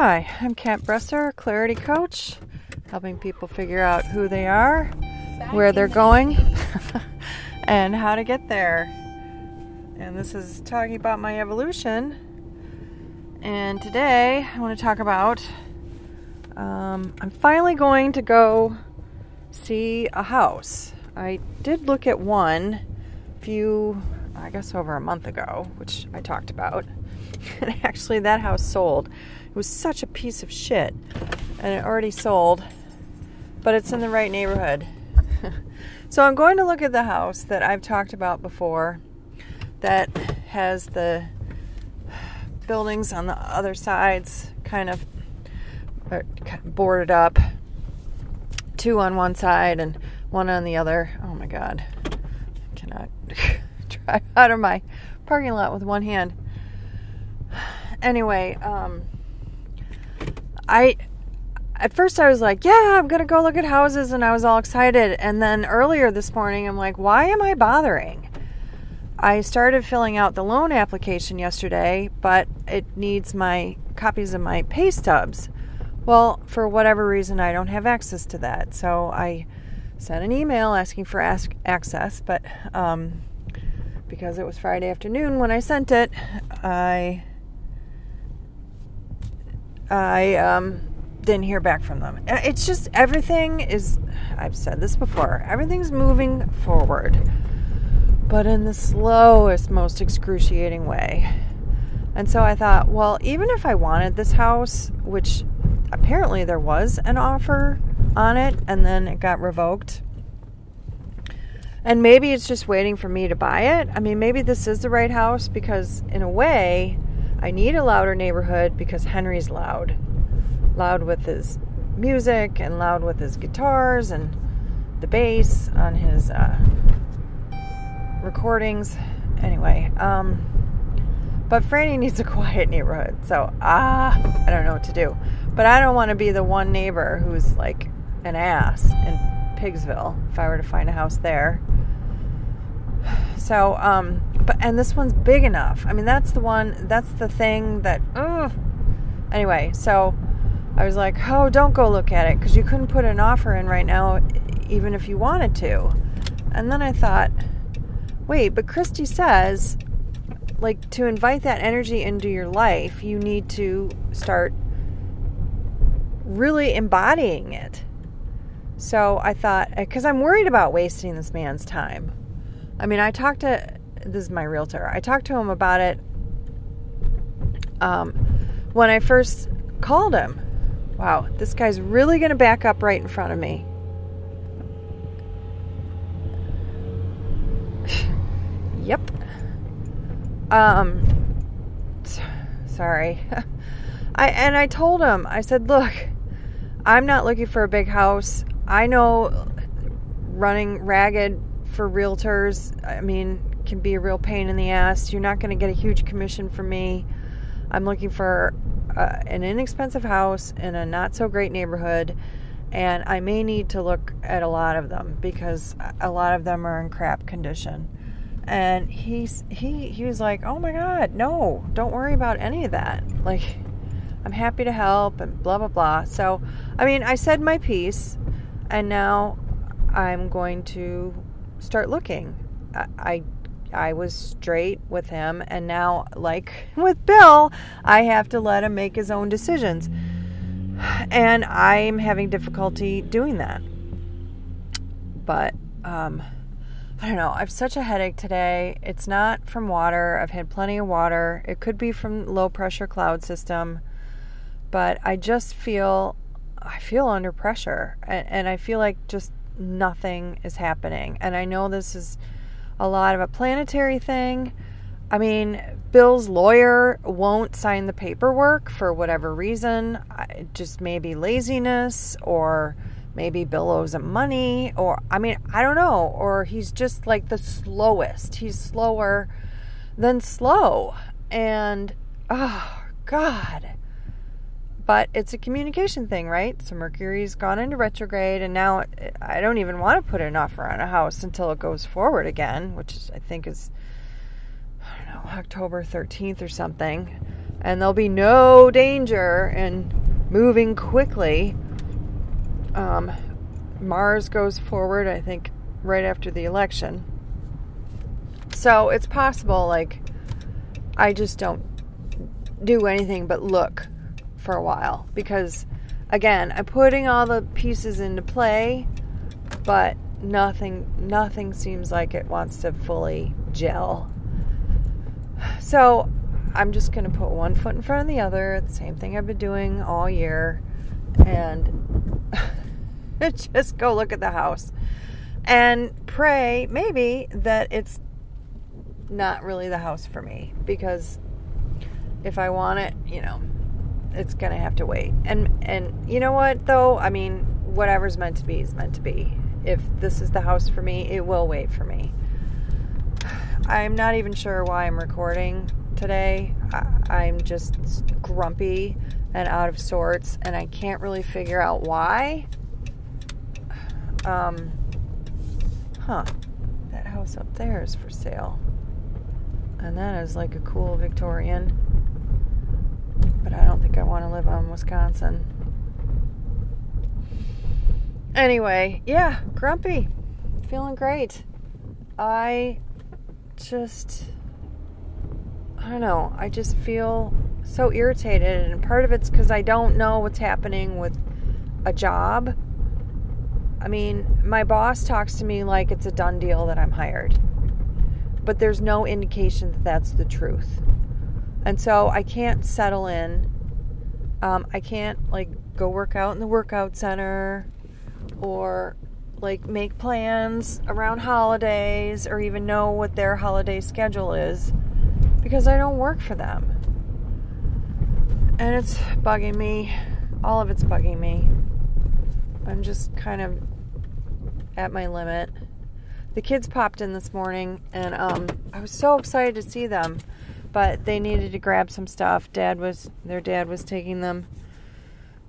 Hi, I'm Kat Bresser, Clarity Coach, helping people figure out who they are, where they're going, and how to get there. And this is talking about my evolution. And today I want to talk about um, I'm finally going to go see a house. I did look at one few, I guess, over a month ago, which I talked about. And actually, that house sold. It was such a piece of shit. And it already sold, but it's in the right neighborhood. so I'm going to look at the house that I've talked about before that has the buildings on the other sides kind of uh, boarded up. Two on one side and one on the other. Oh my god. I cannot out of my parking lot with one hand. Anyway, um, I at first I was like, yeah, I'm going to go look at houses and I was all excited. And then earlier this morning I'm like, why am I bothering? I started filling out the loan application yesterday, but it needs my copies of my pay stubs. Well, for whatever reason, I don't have access to that. So I sent an email asking for ask access, but um, because it was Friday afternoon when I sent it, I I um, didn't hear back from them. Uh, it's just everything is. I've said this before. Everything's moving forward, but in the slowest, most excruciating way. And so I thought, well, even if I wanted this house, which apparently there was an offer on it and then it got revoked. And maybe it's just waiting for me to buy it. I mean, maybe this is the right house because, in a way, I need a louder neighborhood because Henry's loud. Loud with his music and loud with his guitars and the bass on his uh, recordings. Anyway, um, but Franny needs a quiet neighborhood. So, ah, I don't know what to do. But I don't want to be the one neighbor who's like an ass in Pigsville if I were to find a house there. So, um, but, and this one's big enough. I mean, that's the one, that's the thing that, ugh. Anyway, so I was like, oh, don't go look at it because you couldn't put an offer in right now, even if you wanted to. And then I thought, wait, but Christy says, like, to invite that energy into your life, you need to start really embodying it. So I thought, because I'm worried about wasting this man's time. I mean, I talked to, this is my realtor, I talked to him about it um, when I first called him. Wow, this guy's really going to back up right in front of me. yep. Um, sorry. I and I told him. I said, "Look, I'm not looking for a big house. I know running ragged for realtors, I mean, can be a real pain in the ass. You're not going to get a huge commission from me. I'm looking for uh, an inexpensive house in a not so great neighborhood, and I may need to look at a lot of them because a lot of them are in crap condition. And he's he he was like, "Oh my god, no, don't worry about any of that." Like I'm happy to help and blah, blah, blah. So, I mean, I said my piece and now I'm going to start looking. I, I, I was straight with him, and now, like with Bill, I have to let him make his own decisions. And I'm having difficulty doing that. But, um, I don't know. I have such a headache today. It's not from water. I've had plenty of water. It could be from low pressure cloud system but I just feel I feel under pressure and, and I feel like just nothing is happening. And I know this is a lot of a planetary thing. I mean, Bill's lawyer won't sign the paperwork for whatever reason. Just maybe laziness, or maybe Bill owes him money, or I mean, I don't know. Or he's just like the slowest. He's slower than slow. And oh, God but it's a communication thing, right? So Mercury's gone into retrograde, and now I don't even want to put an offer on a house until it goes forward again, which is, I think is, I don't know, October 13th or something. and there'll be no danger in moving quickly. Um, Mars goes forward, I think, right after the election. So it's possible, like, I just don't do anything but look for a while because, again, I'm putting all the pieces into play, but nothing, nothing seems like it wants to fully gel. So I'm just to put one foot in front of the other, the same thing I've been doing all year, and just go look at the house and pray maybe that it's not really the house for me because if I want it, you know, it's to have to wait. And and you know what though? I mean, whatever's meant to be is meant to be. If this is the house for me, it will wait for me. I'm not even sure why I'm recording today. I, am just grumpy and out of sorts, and I can't really figure out why. Um, huh. That house up there is for sale. And that is like a cool Victorian. But I don't think I want to live on Wisconsin. Anyway, yeah, grumpy. Feeling great. I just I don't know, I just feel so irritated and part of it's cuz I don't know what's happening with a job. I mean, my boss talks to me like it's a done deal that I'm hired. But there's no indication that that's the truth. And so I can't settle in. Um, I can't like go work out in the workout center or like make plans around holidays or even know what their holiday schedule is because I don't work for them. And it's bugging me. All of it's bugging me. I'm just kind of at my limit. The kids popped in this morning and um, I was so excited to see them, but they needed to grab some stuff. Dad was their dad was taking them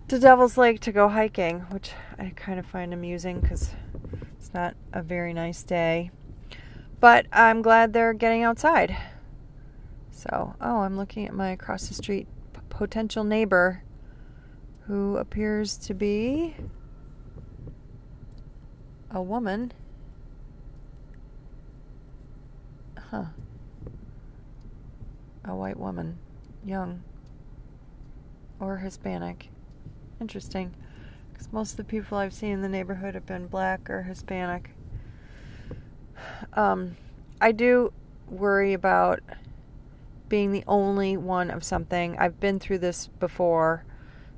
to Devil's Lake to go hiking, which I kind of find amusing because it's not a very nice day. But I'm glad they're getting outside. So, oh, I'm looking at my across the street p- potential neighbor who appears to be a woman. Huh. A white woman, young or Hispanic. Interesting. Because most of the people I've seen in the neighborhood have been black or Hispanic. Um, I do worry about being the only one of something. I've been through this before,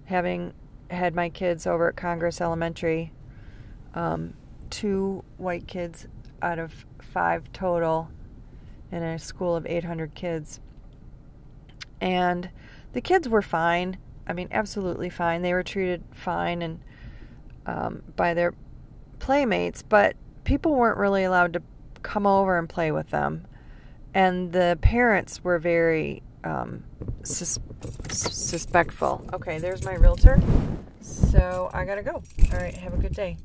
having had my kids over at Congress Elementary. Um, two white kids out of five total in a school of 800 kids. And the kids were fine. I mean, absolutely fine. They were treated fine and um, by their playmates, but people weren't really allowed to come over and play with them. And the parents were very um, sus- suspectful. Okay, there's my realtor. So I gotta go. All right, have a good day.